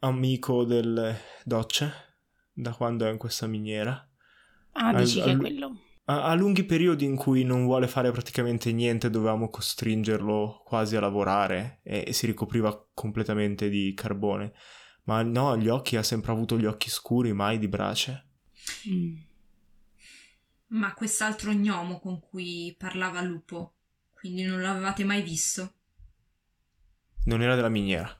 amico delle docce da quando è in questa miniera. Ah, dici a, che è quello. Ha, lunghi periodi in cui non vuole fare praticamente niente, dovevamo costringerlo quasi a lavorare e, e si ricopriva completamente di carbone. Ma no, gli occhi ha sempre avuto gli occhi scuri, mai di brace. Mm. Ma quest'altro gnomo con cui parlava Lupo, quindi non l'avevate mai visto? Non era della miniera.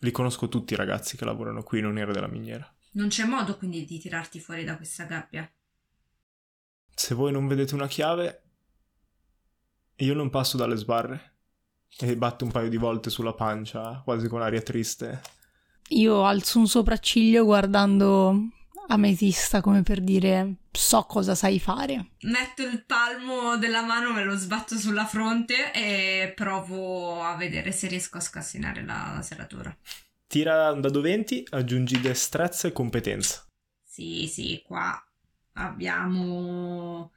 Li conosco tutti i ragazzi che lavorano qui, non era della miniera. Non c'è modo quindi di tirarti fuori da questa gabbia. Se voi non vedete una chiave, io non passo dalle sbarre. E batto un paio di volte sulla pancia, quasi con aria triste. Io alzo un sopracciglio guardando ametista come per dire so cosa sai fare. Metto il palmo della mano, me lo sbatto sulla fronte e provo a vedere se riesco a scassinare la serratura. Tira un dado 20, aggiungi destrezza e competenza. Sì, sì, qua abbiamo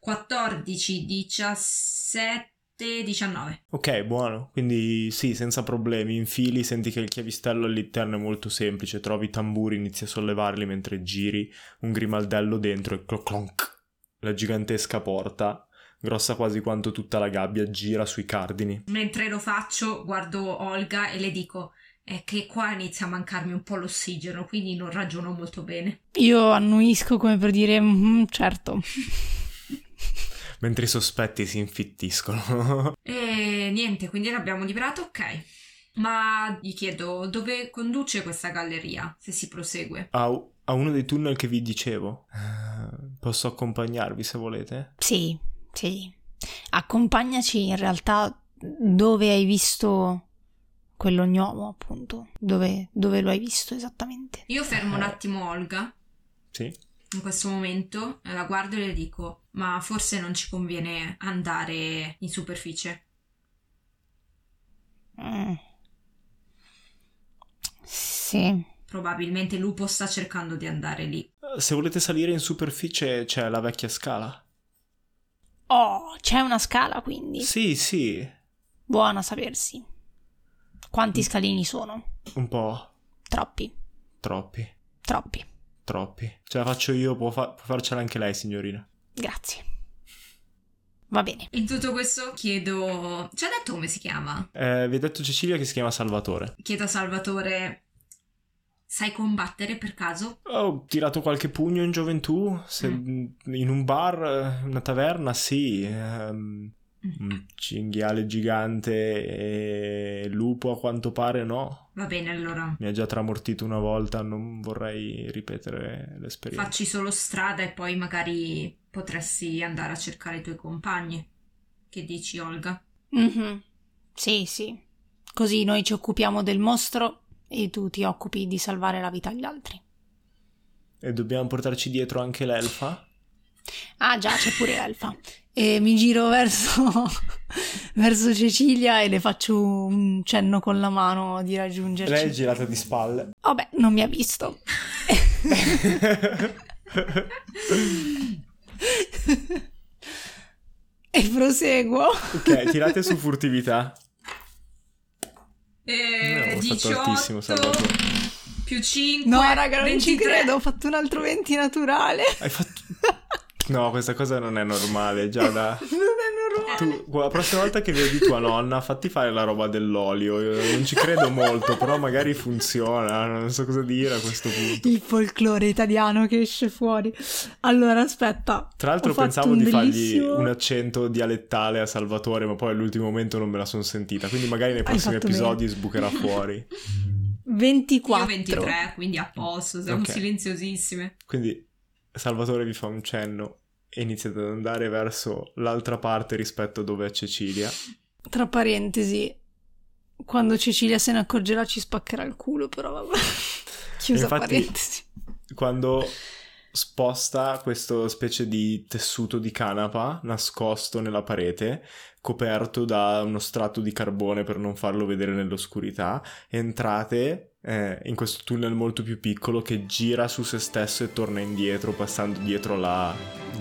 14, 17 19. Ok, buono. Quindi sì, senza problemi. Infili, senti che il chiavistello all'interno è molto semplice. Trovi i tamburi, inizi a sollevarli mentre giri un grimaldello dentro e clonk. la gigantesca porta, grossa quasi quanto tutta la gabbia, gira sui cardini. Mentre lo faccio, guardo Olga e le dico: È che qua inizia a mancarmi un po' l'ossigeno, quindi non ragiono molto bene. Io annuisco come per dire, "Mhm, certo. Mentre i sospetti si infittiscono. E niente, quindi l'abbiamo liberato, ok. Ma gli chiedo dove conduce questa galleria, se si prosegue. a, a uno dei tunnel che vi dicevo. Eh, Posso accompagnarvi se volete? Sì, sì. Accompagnaci in realtà dove hai visto quell'ognomo, appunto. Dove, dove lo hai visto esattamente? Io fermo un attimo Olga Sì. in questo momento, la guardo e le dico: Ma forse non ci conviene andare in superficie. Mm. Sì. Probabilmente Lupo sta cercando di andare lì. Eh, Se volete salire in superficie c'è la vecchia scala. Oh, c'è una scala quindi. Sì, sì, Buona sapersi. Quanti scalini sono? un po' Troppi. troppi, Troppi. troppi. Ce la faccio io, può, fa- può farcela anche lei, signorina. Grazie. Va bene. In tutto questo chiedo. Ci ha detto come si chiama? Eh, vi ha detto Cecilia che si chiama Salvatore. Chiedo a Salvatore. Sai combattere per caso? Ho tirato qualche pugno in gioventù, se- in un bar, una taverna, sì. ehm, un cinghiale gigante e lupo a quanto pare no. Va bene, allora. Mi ha già tramortito una volta, non vorrei ripetere l'esperienza. Facci solo strada e poi magari potresti andare a cercare i tuoi compagni. Che dici, Olga? Mhm. Sì, sì. Così noi ci occupiamo del mostro e tu ti occupi di salvare la vita agli altri. E dobbiamo portarci dietro anche l'elfa? Ah già, c'è pure l'elfa. E mi giro verso, verso Cecilia e le faccio un cenno con la mano di raggiungerci. Lei è girata di spalle. Vabbè, non mi ha visto. e proseguo. ok, tirate su furtività. Eh, No, ho fatto 18 altissimo, Salvatore. più 5. No, raga, non ci credo. Ho fatto un altro 20 naturale. Hai fatto... No, questa cosa non è normale, già da... Non è normale. Tu, la prossima volta che vedi tua nonna, fatti fare la roba dell'olio. Io non ci credo molto, però magari funziona. Non so cosa dire a questo punto. Il folklore italiano che esce fuori. Allora, aspetta. Tra l'altro pensavo di fargli bellissimo- un accento dialettale a Salvatore, ma poi all'ultimo momento non me la sono sentita. Quindi magari nei prossimi episodi bene. sbucherà fuori. 24. Io 23, quindi a posto, siamo Ok. silenziosissime. Quindi Salvatore vi fa un cenno e iniziate ad andare verso l'altra parte rispetto a dove è Cecilia. Tra parentesi, quando Cecilia se ne accorgerà ci spaccherà il culo, però vabbè. Chiusa Infatti- parentesi. Quando sposta questo specie di tessuto di canapa nascosto nella parete, coperto da uno strato di carbone per non farlo vedere nell'oscurità, entrate eh, in questo tunnel molto più piccolo che gira su se stesso e torna indietro, passando dietro la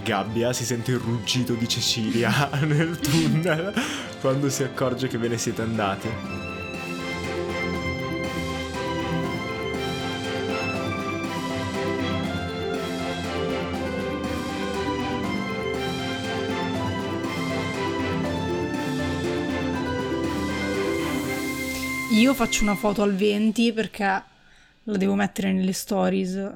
gabbia. Si sente il ruggito di Cecilia nel tunnel quando si accorge che ve ne siete andate. Io faccio una foto al 20 perché la devo mettere nelle stories.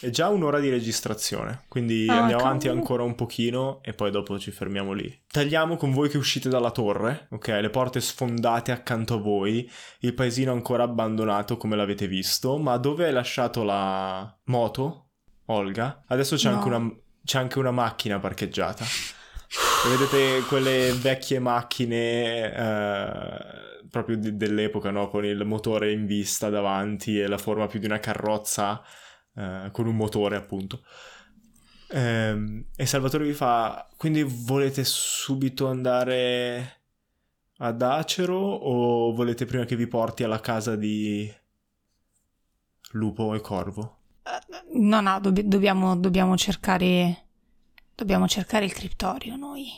È già un'ora di registrazione, quindi Ah, andiamo avanti ancora un pochino e poi dopo ci fermiamo lì. Tagliamo con voi che uscite dalla torre, ok? Le porte sfondate accanto a voi, il paesino ancora abbandonato come l'avete visto, ma dove hai lasciato la moto, Olga? Adesso c'è, No. anche, una, c'è anche una macchina parcheggiata. Vedete quelle vecchie macchine eh, proprio di- dell'epoca, no? Con il motore in vista davanti e la forma più di una carrozza eh, con un motore, appunto. Ehm, e Salvatore vi fa: Quindi volete subito andare ad Acero o volete prima che vi porti alla casa di Lupo e Corvo? No, no, dobb- dobbiamo, dobbiamo cercare. Dobbiamo cercare il criptorio noi.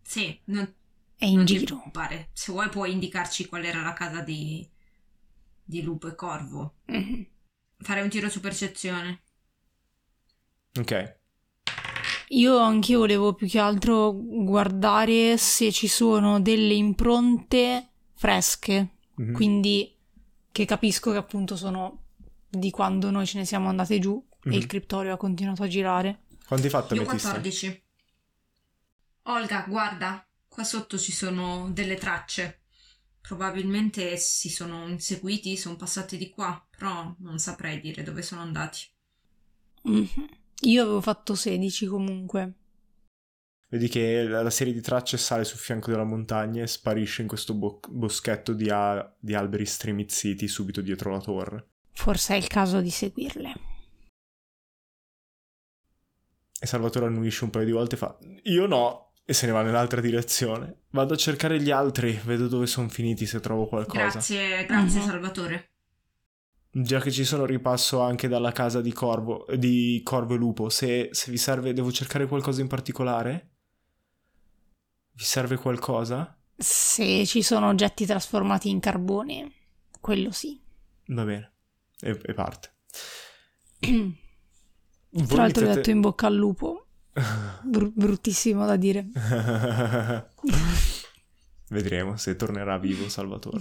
Sì, non, È in non giro. preoccupare. Se vuoi puoi indicarci qual era la casa di, di Lupo e Corvo. Mhm. Fare un tiro su percezione. Ok. Io anche volevo più che altro guardare se ci sono delle impronte fresche, mm-hmm. quindi che capisco che appunto sono di quando noi ce ne siamo andate giù mm-hmm. e il mhm. criptorio ha continuato a girare. Quanti hai fatto, Io 14. Olga, guarda, qua sotto ci sono delle tracce. Probabilmente si sono inseguiti, sono passati di qua, però non saprei dire dove sono andati. Mm-hmm. Io avevo fatto 16 comunque. Vedi che la serie di tracce sale sul fianco della montagna e sparisce in questo bo- boschetto di, a- di alberi stremizziti subito dietro la torre. Forse è il caso di seguirle. E Salvatore annuisce un paio di volte e fa: Io no, e se ne va nell'altra direzione. Vado a cercare gli altri, vedo dove sono finiti se trovo qualcosa. Grazie, grazie uh-huh. Salvatore. Già che ci sono, ripasso anche dalla casa di Corvo, di Corvo e Lupo. Se, se vi serve, devo cercare qualcosa in particolare? Vi serve qualcosa? Se ci sono oggetti trasformati in carbone, quello sì. Va bene. E, e parte. Tra l'altro ho detto in bocca al lupo. Br- bruttissimo da dire. Vedremo se tornerà vivo Salvatore.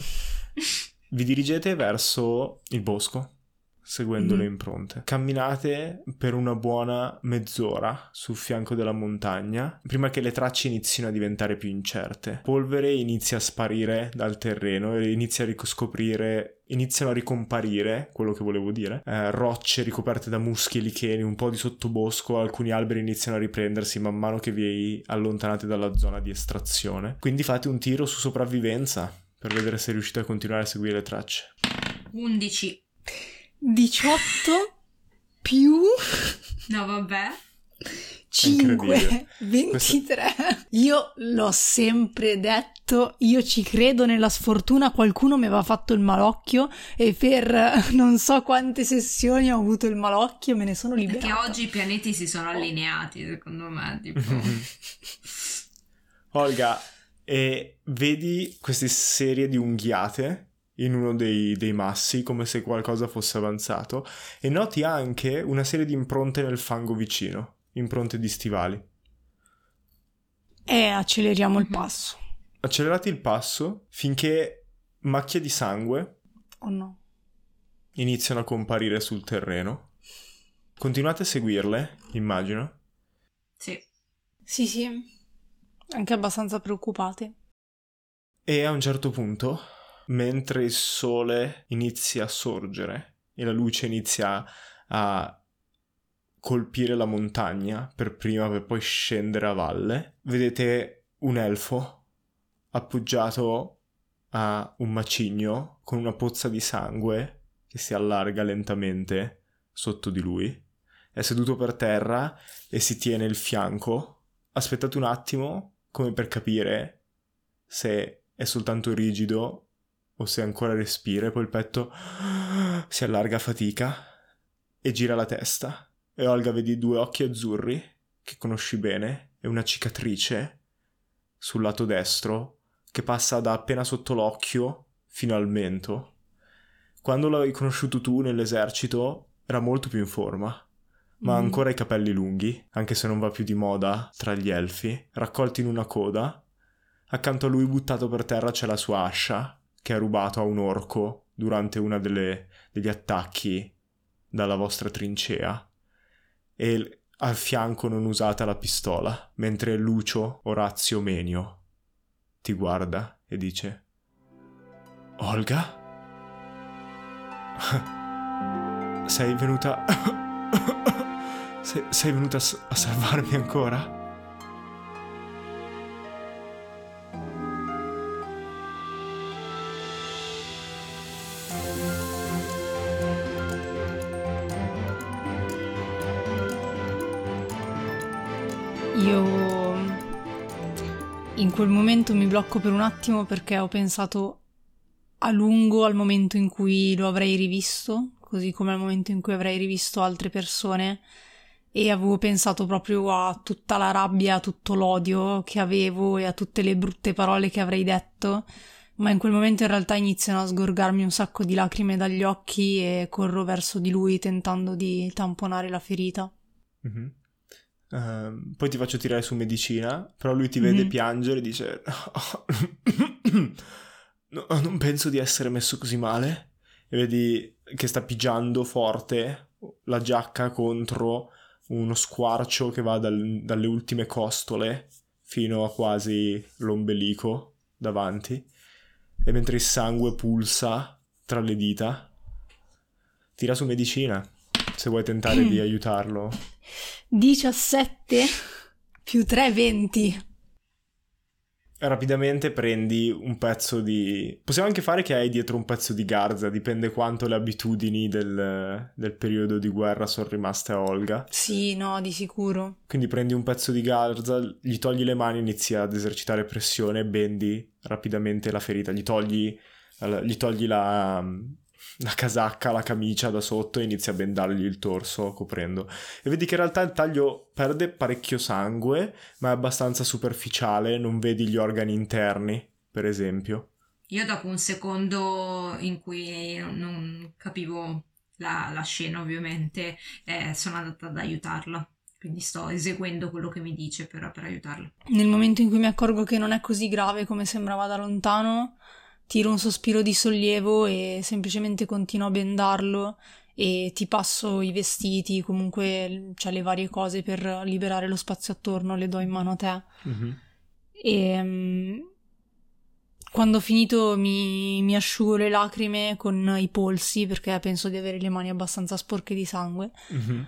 Vi dirigete verso il bosco seguendo mm. le impronte. Camminate per una buona mezz'ora sul fianco della montagna prima che le tracce inizino a diventare più incerte. Polvere inizia a sparire dal terreno e inizia a riscoprire iniziano a ricomparire, quello che volevo dire, eh, rocce ricoperte da muschi e licheni, un po' di sottobosco, alcuni alberi iniziano a riprendersi man mano che vi allontanate dalla zona di estrazione. Quindi fate un tiro su sopravvivenza per vedere se riuscite a continuare a seguire le tracce. 11. 18 più... No, vabbè. 5, 23. Questo... Io l'ho sempre detto, io ci credo nella sfortuna, qualcuno mi aveva fatto il malocchio e per non so quante sessioni ho avuto il malocchio e me ne sono liberata. Perché oggi i pianeti si sono allineati, secondo me, tipo... Olga, e vedi queste serie di unghiate in uno dei, dei, massi come se qualcosa fosse avanzato e noti anche una serie di impronte nel fango vicino, impronte di stivali. E acceleriamo il passo. Accelerate il passo finché macchie di sangue oh no. iniziano a comparire sul terreno. Continuate a seguirle, immagino. Sì. Sì, sì. Anche abbastanza preoccupate. E a un certo punto mentre il sole inizia a sorgere e la luce inizia a colpire la montagna per prima per poi scendere a valle, vedete un elfo appoggiato a un macigno con una pozza di sangue che si allarga lentamente sotto di lui. È seduto per terra e si tiene il fianco. Aspettate un attimo come per capire se è soltanto rigido o se ancora respira e poi il petto si allarga a fatica e gira la testa e Olga vedi due occhi azzurri che conosci bene e una cicatrice sul lato destro che passa da appena sotto l'occhio fino al mento. Quando l'hai conosciuto tu nell'esercito era molto più in forma, ma ha mm. ancora i capelli lunghi, anche se non va più di moda tra gli elfi, raccolti in una coda. Accanto a lui buttato per terra c'è la sua ascia che ha rubato a un orco durante uno degli attacchi dalla vostra trincea e al fianco non usata la pistola, mentre Lucio Orazio Menio ti guarda e dice Olga? Sei venuta... sei, venuta a salvarmi ancora? In quel momento mi blocco per un attimo perché ho pensato a lungo al momento in cui lo avrei rivisto, così come al momento in cui avrei rivisto altre persone e avevo pensato proprio a tutta la rabbia, a tutto l'odio che avevo e a tutte le brutte parole che avrei detto, ma in quel momento in realtà iniziano a sgorgarmi un sacco di lacrime dagli occhi e corro verso di lui tentando di tamponare la ferita. Mm-hmm. Ehm, poi ti faccio tirare su medicina, però lui ti vede Mhm. piangere e dice "No, non penso di essere messo così male. E vedi che sta pigiando forte la giacca contro uno squarcio che va dal- dalle ultime costole fino a quasi l'ombelico davanti. E mentre il sangue pulsa tra le dita, tira su medicina se vuoi tentare di aiutarlo. 17 più 3, 20. Rapidamente prendi un pezzo di... Possiamo anche fare che hai dietro un pezzo di garza, dipende quanto le abitudini del, del periodo di guerra sono rimaste a Olga. Sì, no, di sicuro. Quindi prendi un pezzo di garza, gli togli le mani, inizi ad esercitare pressione, bendi rapidamente la ferita, gli togli, gli togli la, la casacca, la camicia da sotto e inizi a bendargli il torso coprendo. E vedi che in realtà il taglio perde parecchio sangue, ma è abbastanza superficiale, non vedi gli organi interni, per esempio. Io dopo un secondo in cui non capivo la, la scena ovviamente eh, sono andata ad aiutarla. Quindi sto eseguendo quello che mi dice per, per aiutarla. Nel momento in cui mi accorgo che non è così grave come sembrava da lontano, tiro un sospiro di sollievo e semplicemente continuo a bendarlo e ti passo i vestiti, comunque cioè le varie cose per liberare lo spazio attorno, le do in mano a te. E mm, quando ho finito mi, mi asciugo le lacrime con i polsi perché penso di avere le mani abbastanza sporche di sangue Mhm.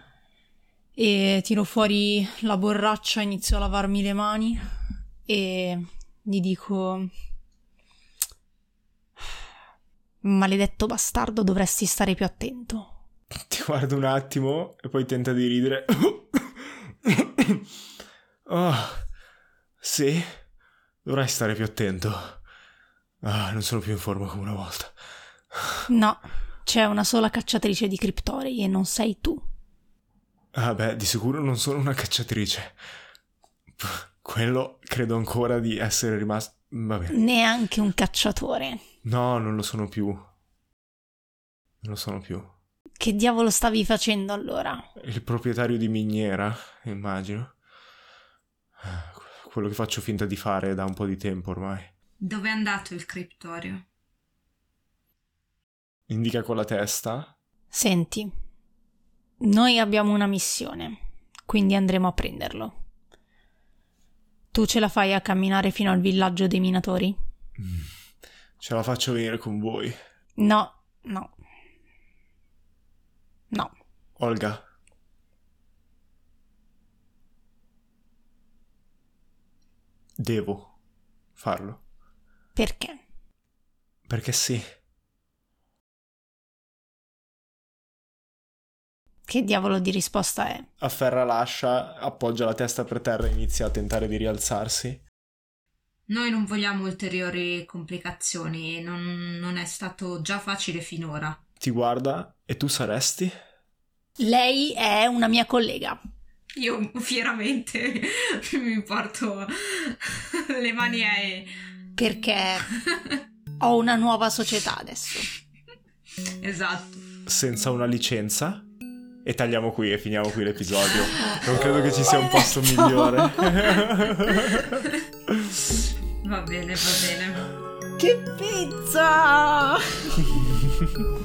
e tiro fuori la borraccia, inizio a lavarmi le mani e gli dico maledetto bastardo dovresti stare più attento. Ti guardo un attimo e poi tenta di ridere. Oh, sì, dovrai stare più attento. Ah, non sono più in forma come una volta. No, c'è una sola cacciatrice di criptorei e non sei tu. Ah, beh, di sicuro non sono una cacciatrice. Quello credo ancora di essere rimasto. Va bene. Neanche un cacciatore. No, non lo sono più. Non lo sono più. Che diavolo stavi facendo allora? Il proprietario di miniera, immagino. Quello che faccio finta di fare da un po' di tempo ormai. Dove è andato il criptorio? Indica con la testa. Senti, noi abbiamo una missione, quindi andremo a prenderlo. Tu ce la fai a camminare fino al villaggio dei minatori? Ce la faccio venire con voi. No, no. No. Olga. Devo farlo. Perché? Perché sì. Che diavolo di risposta è? Afferra l'ascia, appoggia la testa per terra e inizia a tentare di rialzarsi. Noi non vogliamo ulteriori complicazioni, non, non è stato già facile finora. Ti guarda e tu saresti? Lei è una mia collega. Io fieramente mi porto le mani ai... Perché ho una nuova società adesso. esatto. Senza una licenza? E tagliamo qui e finiamo qui l'episodio. Non credo che ci sia un posto migliore. Va bene, va bene. Che pizza!